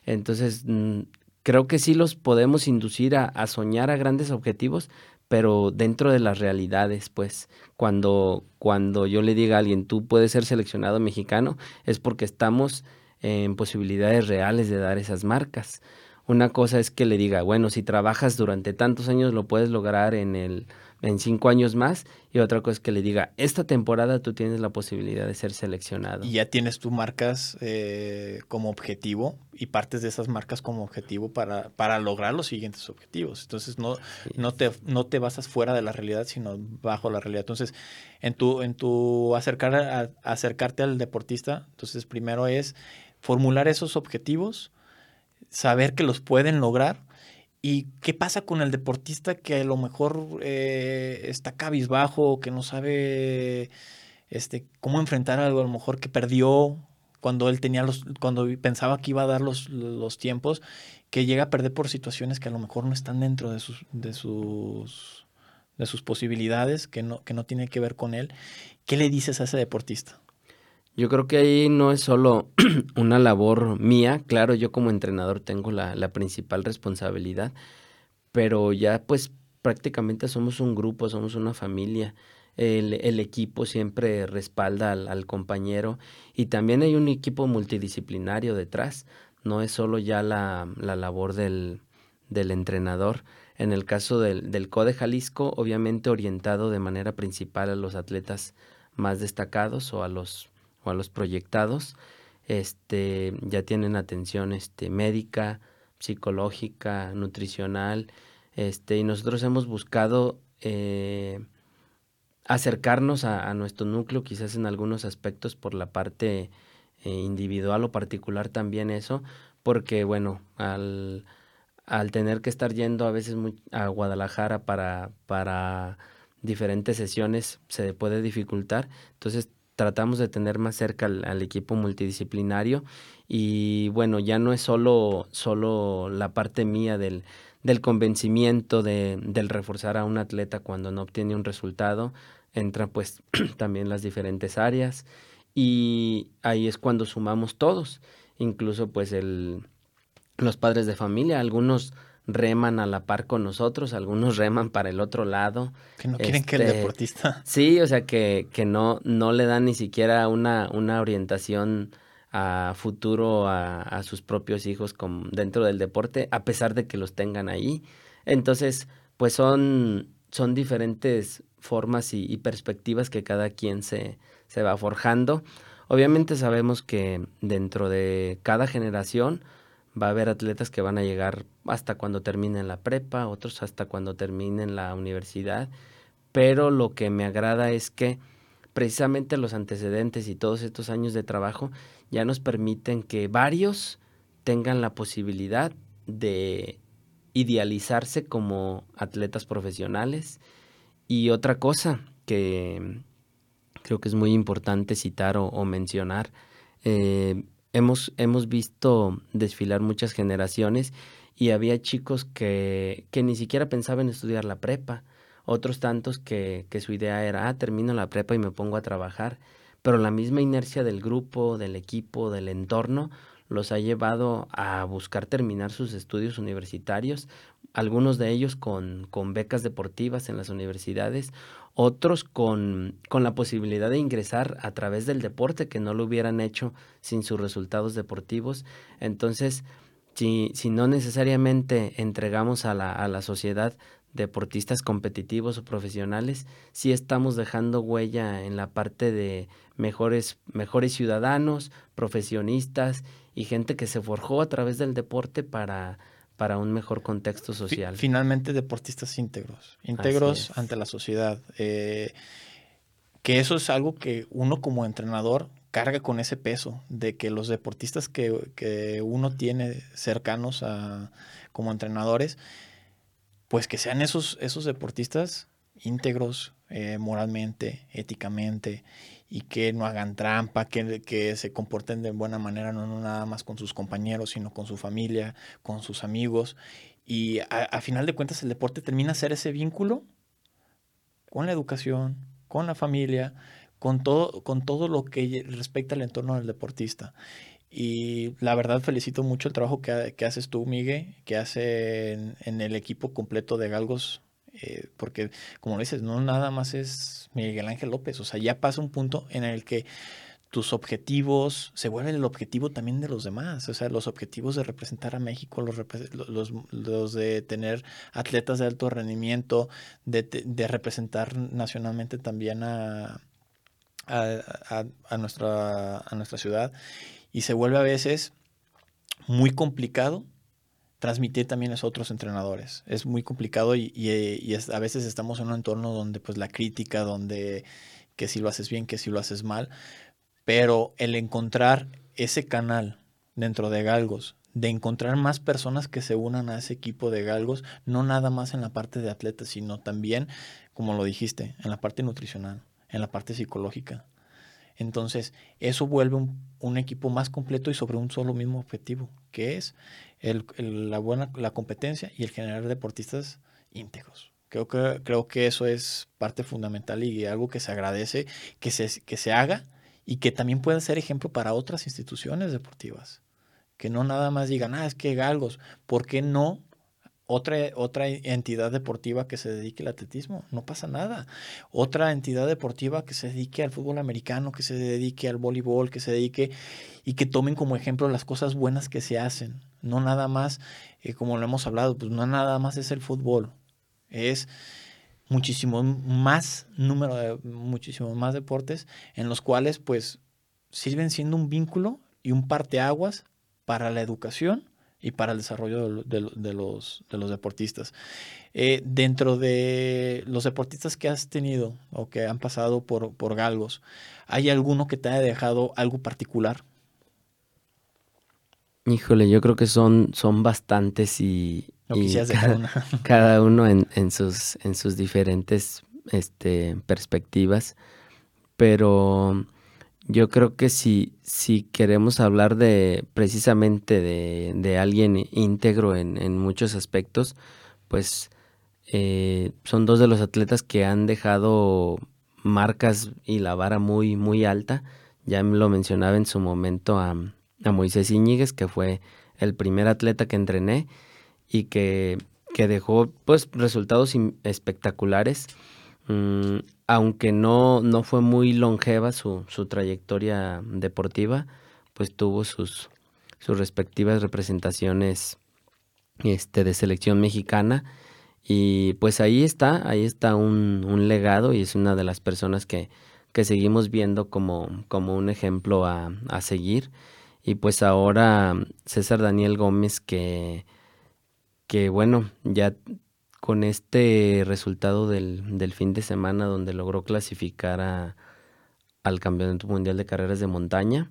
Entonces, mm, creo que sí los podemos inducir a, soñar a grandes objetivos, pero dentro de las realidades, pues, cuando, cuando yo le diga a alguien, tú puedes ser seleccionado mexicano, es porque estamos en posibilidades reales de dar esas marcas. Una cosa es que le diga, bueno, si trabajas durante tantos años lo puedes lograr en el en cinco años más y otra cosa es que le diga, esta temporada tú tienes la posibilidad de ser seleccionado. Y ya tienes tú marcas eh, como objetivo y partes de esas marcas como objetivo para, para lograr los siguientes objetivos. Entonces no, no, te, no te basas fuera de la realidad, sino bajo la realidad. Entonces, en tu, en tu acercar a, acercarte al deportista, entonces primero es formular esos objetivos, saber que los pueden lograr. ¿Y qué pasa con el deportista que a lo mejor eh, está cabizbajo, que no sabe este, cómo enfrentar algo, a lo mejor que perdió cuando él tenía los, cuando pensaba que iba a dar los, los tiempos, que llega a perder por situaciones que a lo mejor no están dentro de sus, de sus, de sus posibilidades, que no, que no tiene que ver con él. ¿Qué le dices a ese deportista? Yo creo que ahí no es solo [CLEARS THROAT] una labor mía, claro, yo como entrenador tengo la, principal responsabilidad, pero ya pues prácticamente somos un grupo, somos una familia. El, equipo siempre respalda al, compañero y también hay un equipo multidisciplinario detrás, no es solo ya la, la labor del, del entrenador. En el caso del, del CODE Jalisco, obviamente orientado de manera principal a los atletas más destacados o a los o a los proyectados, este, ya tienen atención este, médica, psicológica, nutricional, este, y nosotros hemos buscado eh, acercarnos a, a, nuestro núcleo, quizás en algunos aspectos por la parte eh, individual o particular también eso, porque bueno, al, al tener que estar yendo a veces a Guadalajara para, para diferentes sesiones se puede dificultar, entonces tratamos de tener más cerca al, equipo multidisciplinario y bueno, ya no es solo, solo la parte mía del, del convencimiento de, del reforzar a un atleta cuando no obtiene un resultado, entran pues [CLEARS THROAT] también las diferentes áreas y ahí es cuando sumamos todos, incluso pues el, los padres de familia, algunos reman a la par con nosotros, algunos [LAUGHS] reman para el otro lado. Que no quieren que el este, deportista. [LAUGHS] Sí, o sea que, que no, no le dan ni siquiera una, una orientación a futuro a, a sus propios hijos como dentro del deporte, a pesar de que los tengan ahí. Entonces, pues son, son diferentes formas y, y perspectivas que cada quien se, se va forjando. Obviamente sabemos que dentro de cada generación, va a haber atletas que van a llegar hasta cuando terminen la prepa, otros hasta cuando terminen la universidad, pero lo que me agrada es que precisamente los antecedentes y todos estos años de trabajo ya nos permiten que varios tengan la posibilidad de idealizarse como atletas profesionales. Y otra cosa que creo que es muy importante citar o, mencionar, eh, hemos, hemos visto desfilar muchas generaciones y había chicos que, que ni siquiera pensaban estudiar la prepa, otros tantos que, que su idea era, ah, termino la prepa y me pongo a trabajar, pero la misma inercia del grupo, del equipo, del entorno, los ha llevado a buscar terminar sus estudios universitarios, algunos de ellos con, con becas deportivas en las universidades, otros con, con, la posibilidad de ingresar a través del deporte que no lo hubieran hecho sin sus resultados deportivos. Entonces, si, si no necesariamente entregamos a la, a la sociedad deportistas competitivos o profesionales, sí estamos dejando huella en la parte de mejores, mejores ciudadanos, profesionistas y gente que se forjó a través del deporte para para un mejor contexto social. Finalmente, deportistas íntegros, íntegros ante la sociedad. Eh, que eso es algo que uno como entrenador carga con ese peso, de que los deportistas que, que uno tiene cercanos a, como entrenadores, pues que sean esos, esos deportistas íntegros eh, moralmente, éticamente, y que no hagan trampa, que, que, se comporten de buena manera, no, nada más con sus compañeros, sino con su familia, con sus amigos. Y a, final de cuentas el deporte termina a ser ese vínculo con la educación, con la familia, con todo, con todo lo que respecta al entorno del deportista. Y la verdad felicito mucho el trabajo que, que haces tú, Miguel, que hace en, en, el equipo completo de Galgos eh, porque como dices, no nada más es Miguel Ángel López, o sea, ya pasa un punto en el que tus objetivos se vuelven el objetivo también de los demás, o sea, los objetivos de representar a México, los, los, de tener atletas de alto rendimiento, de, de representar nacionalmente también a, a, nuestra, a nuestra ciudad, y se vuelve a veces muy complicado transmitir también a otros entrenadores. Es muy complicado y, a veces estamos en un entorno donde pues la crítica, donde que si lo haces bien, que si lo haces mal, pero el encontrar ese canal dentro de Galgos, de encontrar más personas que se unan a ese equipo de Galgos, no nada más en la parte de atletas, sino también, como lo dijiste, en la parte nutricional, en la parte psicológica. Entonces, eso vuelve un, equipo más completo y sobre un solo mismo objetivo, que es el, la buena la competencia y el generar deportistas íntegros. Creo que, creo que eso es parte fundamental y algo que se agradece que se, que se haga y que también pueda ser ejemplo para otras instituciones deportivas. Que no nada más digan, ah, es que galgos, ¿por qué no otra, otra entidad deportiva que se dedique al atletismo, no pasa nada. Otra entidad deportiva que se dedique al fútbol americano, que se dedique al voleibol, que se dedique y que tomen como ejemplo las cosas buenas que se hacen. No nada más, eh, como lo hemos hablado, pues no nada más es el fútbol, es muchísimo más número de muchísimos más deportes en los cuales pues sirven siendo un vínculo y un parteaguas para la educación y para el desarrollo de, los, de los, deportistas. Eh, dentro de los deportistas que has tenido o que han pasado por, por Galgos, ¿hay alguno que te haya dejado algo particular? Híjole, yo creo que son, son bastantes y, [LAUGHS] cada, uno en, en, sus, en sus diferentes este, perspectivas, pero yo creo que si, si queremos hablar de precisamente de, alguien íntegro en, muchos aspectos, pues eh, son dos de los atletas que han dejado marcas y la vara muy, muy alta. Ya lo mencionaba en su momento a, a Moisés Iñiguez, que fue el primer atleta que entrené y que, que dejó pues resultados espectaculares. Mm, aunque no, no fue muy longeva su, su trayectoria deportiva, pues tuvo sus, sus respectivas representaciones este, de selección mexicana. Y pues ahí está, ahí está un, un legado y es una de las personas que, que seguimos viendo como, como un ejemplo a, a, seguir. Y pues ahora César Daniel Gómez que, que bueno, ya con este resultado del, fin de semana donde logró clasificar a, al Campeonato Mundial de Carreras de Montaña.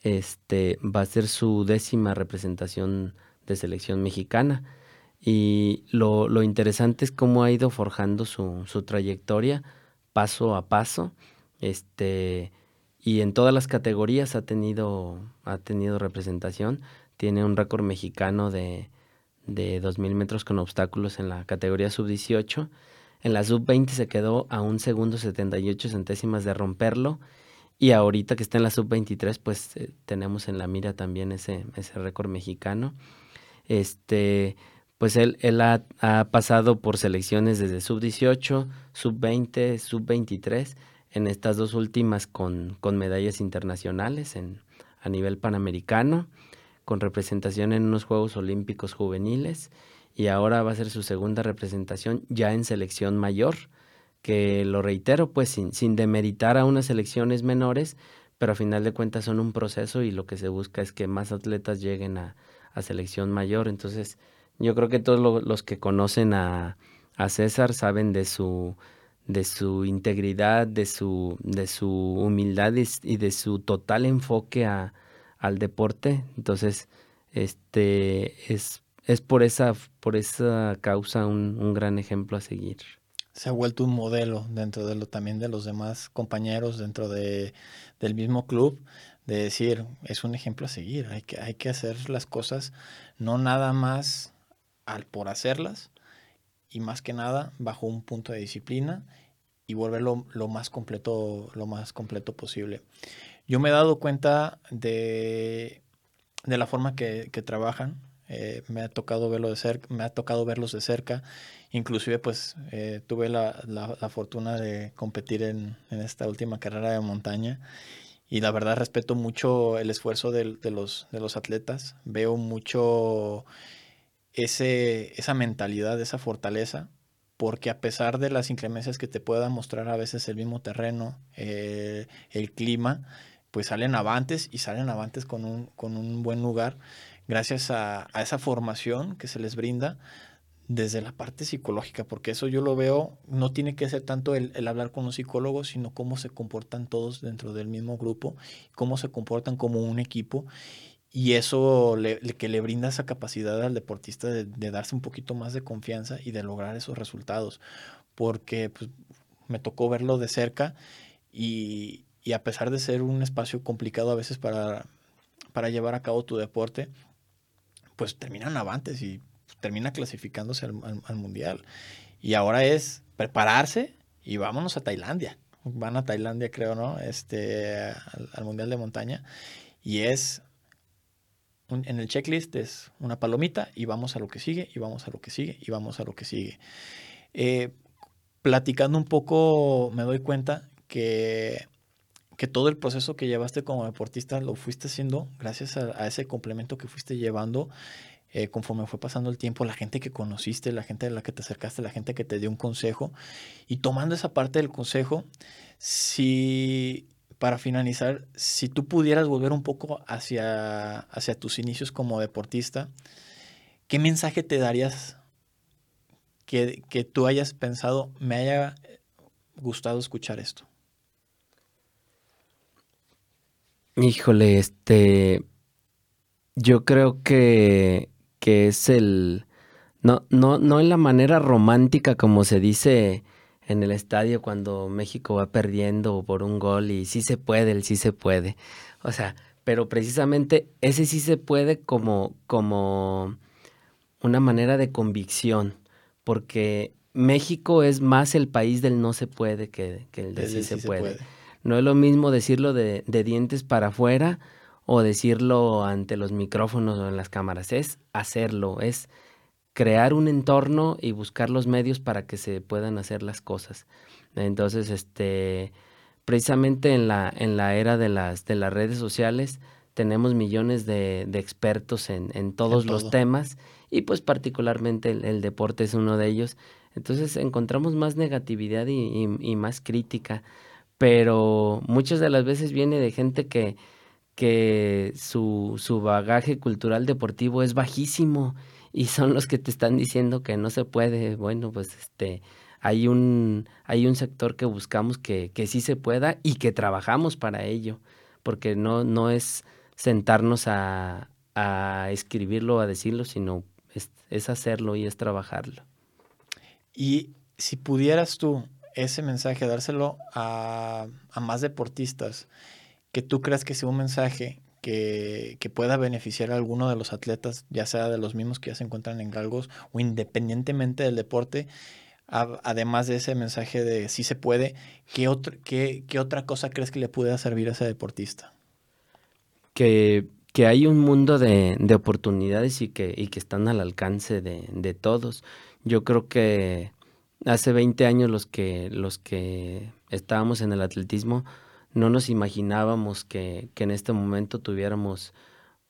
Este va a ser su décima representación de selección mexicana. Y lo, lo interesante es cómo ha ido forjando su, su, trayectoria paso a paso. Este, y en todas las categorías ha tenido, ha tenido representación. Tiene un récord mexicano de, de 2.000 metros con obstáculos en la categoría sub-18. En la sub-20 se quedó a un segundo 78 centésimas de romperlo. Y ahorita que está en la sub-23, pues eh, tenemos en la mira también ese, ese récord mexicano. Este, pues él, él ha, pasado por selecciones desde sub-18, sub-20, sub-23, en estas dos últimas con, con medallas internacionales en, a nivel panamericano con representación en unos Juegos Olímpicos juveniles y ahora va a ser su segunda representación ya en selección mayor, que lo reitero, pues sin, sin demeritar a unas selecciones menores, pero a final de cuentas son un proceso y lo que se busca es que más atletas lleguen a, a selección mayor. Entonces, yo creo que todos los que conocen a, a César saben de su de su integridad, de su, de su humildad y de su total enfoque a, al deporte. Entonces, este es, es por esa, por esa causa un, un, gran ejemplo a seguir. Se ha vuelto un modelo dentro de lo también de los demás compañeros dentro de, del mismo club, de decir, es un ejemplo a seguir, hay que, hay que hacer las cosas no nada más al por hacerlas, y más que nada bajo un punto de disciplina y volverlo lo más completo, lo más completo posible. Yo me he dado cuenta de, de la forma que, que trabajan. Eh, me ha tocado verlo de cerca, me ha tocado verlos de cerca. Inclusive, pues, eh, tuve la, la, fortuna de competir en, en, esta última carrera de montaña. Y la verdad respeto mucho el esfuerzo de, de, los, de los atletas. Veo mucho ese, esa mentalidad, esa fortaleza porque a pesar de las inclemencias que te pueda mostrar a veces el mismo terreno, eh, el clima, pues salen avantes y salen avantes con un, con un buen lugar gracias a, esa formación que se les brinda desde la parte psicológica, porque eso yo lo veo, no tiene que ser tanto el, hablar con los psicólogos, sino cómo se comportan todos dentro del mismo grupo, cómo se comportan como un equipo, y eso le, que le brinda esa capacidad al deportista de, de, darse un poquito más de confianza y de lograr esos resultados, porque pues, me tocó verlo de cerca y, y a pesar de ser un espacio complicado a veces para, para llevar a cabo tu deporte, pues terminan avantes y termina clasificándose al, mundial. Y ahora es prepararse y vámonos a Tailandia. Van a Tailandia, creo, ¿no? Este, al, mundial de montaña. Y es en el checklist es una palomita y vamos a lo que sigue, y vamos a lo que sigue, y vamos a lo que sigue. Eh, platicando un poco, me doy cuenta que que todo el proceso que llevaste como deportista lo fuiste haciendo gracias a, ese complemento que fuiste llevando eh, conforme fue pasando el tiempo, la gente que conociste, la gente a la que te acercaste, la gente que te dio un consejo. Y tomando esa parte del consejo, si para finalizar, si tú pudieras volver un poco hacia, hacia tus inicios como deportista, ¿qué mensaje te darías que, que tú hayas pensado, me haya gustado escuchar esto? Híjole, este. Yo creo que, que es el. No, no, no en la manera romántica como se dice en el estadio cuando México va perdiendo por un gol y sí se puede, el sí se puede. O sea, pero precisamente ese sí se puede como, como una manera de convicción, porque México es más el país del no se puede que, el de sí, se, puede. No es lo mismo decirlo de, de dientes para afuera o decirlo ante los micrófonos o en las cámaras, es hacerlo, es crear un entorno y buscar los medios para que se puedan hacer las cosas. Entonces, este, precisamente en la, en la era de las, de las redes sociales, tenemos millones de, expertos en, todos los temas y pues particularmente el, deporte es uno de ellos. Entonces encontramos más negatividad y, más crítica, pero muchas de las veces viene de gente que, que su, su bagaje cultural deportivo es bajísimo y son los que te están diciendo que no se puede. Bueno, pues este hay un, hay un sector que buscamos que, que sí se pueda y que trabajamos para ello, porque no, no es sentarnos a, a escribirlo, a decirlo, sino es, es hacerlo y es trabajarlo. Y si pudieras tú ese mensaje dárselo a, a más deportistas, que tú creas que sea un mensaje que, pueda beneficiar a alguno de los atletas, ya sea de los mismos que ya se encuentran en galgos o independientemente del deporte, además de ese mensaje de sí se puede, ¿qué, qué, otra cosa crees que le pudiera servir a ese deportista? Que, que hay un mundo de, de, oportunidades y que, y que están al alcance de, de, todos. Yo creo que hace 20 años los que, los que estábamos en el atletismo, no nos imaginábamos que, en este momento tuviéramos,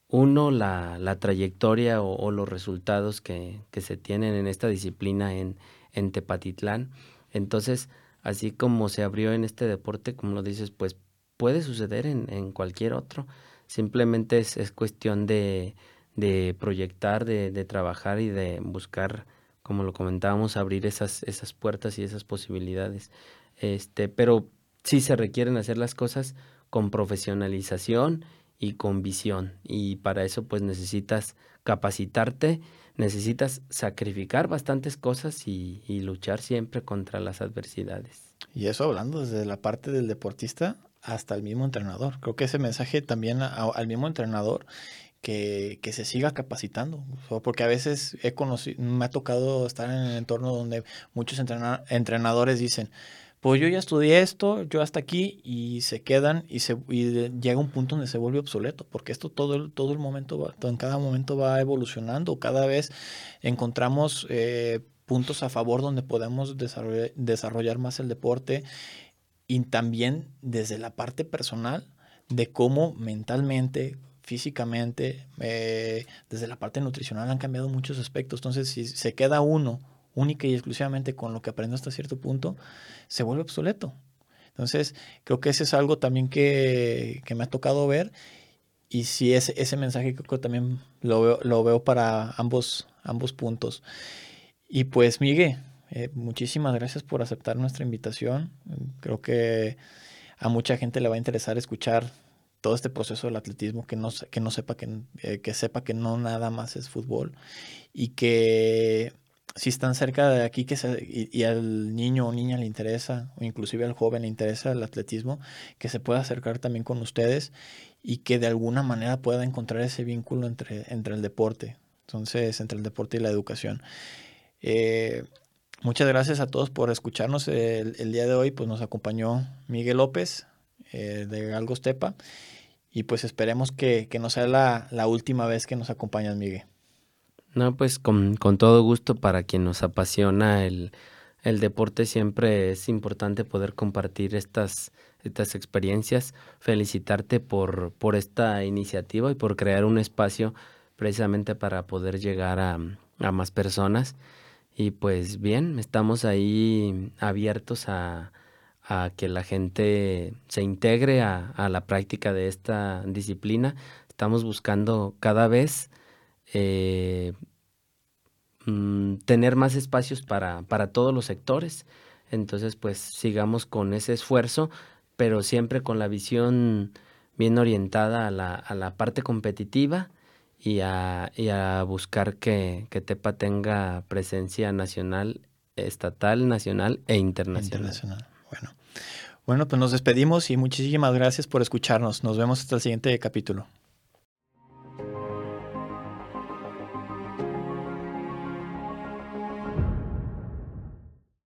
uno, la, la trayectoria o, los resultados que, se tienen en esta disciplina en, en Tepatitlán. Entonces, así como se abrió en este deporte, como lo dices, pues puede suceder en, cualquier otro. Simplemente es, es cuestión de, de proyectar, de, de, trabajar y de buscar, como lo comentábamos, abrir esas, esas puertas y esas posibilidades. Este, pero sí se requieren hacer las cosas con profesionalización y con visión. Y para eso pues necesitas capacitarte, necesitas sacrificar bastantes cosas y, luchar siempre contra las adversidades. Y eso hablando desde la parte del deportista hasta el mismo entrenador. Creo que ese mensaje también al mismo entrenador que, se siga capacitando. Porque a veces he conocido, me ha tocado estar en el entorno donde muchos entrenadores dicen, pues yo ya estudié esto, yo hasta aquí, y se quedan y, se, llega un punto donde se vuelve obsoleto, porque esto todo el, todo el momento, va, en cada momento va evolucionando, cada vez encontramos eh, puntos a favor donde podemos desarrollar, desarrollar más el deporte y también desde la parte personal de cómo mentalmente, físicamente, eh, desde la parte nutricional han cambiado muchos aspectos. Entonces, si se queda uno única y exclusivamente con lo que aprendo hasta cierto punto, se vuelve obsoleto. Entonces, creo que ese es algo también que, me ha tocado ver. Y sí, ese, ese mensaje creo que también lo veo, lo veo para ambos, ambos puntos. Y pues, Miguel, eh, muchísimas gracias por aceptar nuestra invitación. Creo que a mucha gente le va a interesar escuchar todo este proceso del atletismo, que no, que no sepa que, eh, que sepa que no nada más es fútbol y que si están cerca de aquí que y, al niño o niña le interesa, o inclusive al joven le interesa el atletismo, que se pueda acercar también con ustedes y que de alguna manera pueda encontrar ese vínculo entre, entre el deporte, entonces entre el deporte y la educación. Eh, muchas gracias a todos por escucharnos el, día de hoy, pues nos acompañó Miguel López eh, de Galgos Tepa y pues esperemos que, no sea la, la última vez que nos acompañas, Miguel. No, pues con, todo gusto para quien nos apasiona el, deporte siempre es importante poder compartir estas, estas experiencias, felicitarte por, por esta iniciativa y por crear un espacio precisamente para poder llegar a, más personas. Y pues bien, estamos ahí abiertos a, que la gente se integre a, la práctica de esta disciplina. Estamos buscando cada vez eh, mm, tener más espacios para, para todos los sectores. Entonces, pues sigamos con ese esfuerzo, pero siempre con la visión bien orientada a la, a la parte competitiva y a, y a buscar que, que, Tepa tenga presencia nacional estatal, nacional e. Internacional. Bueno. Pues nos despedimos y muchísimas gracias por escucharnos. Nos vemos hasta el siguiente capítulo.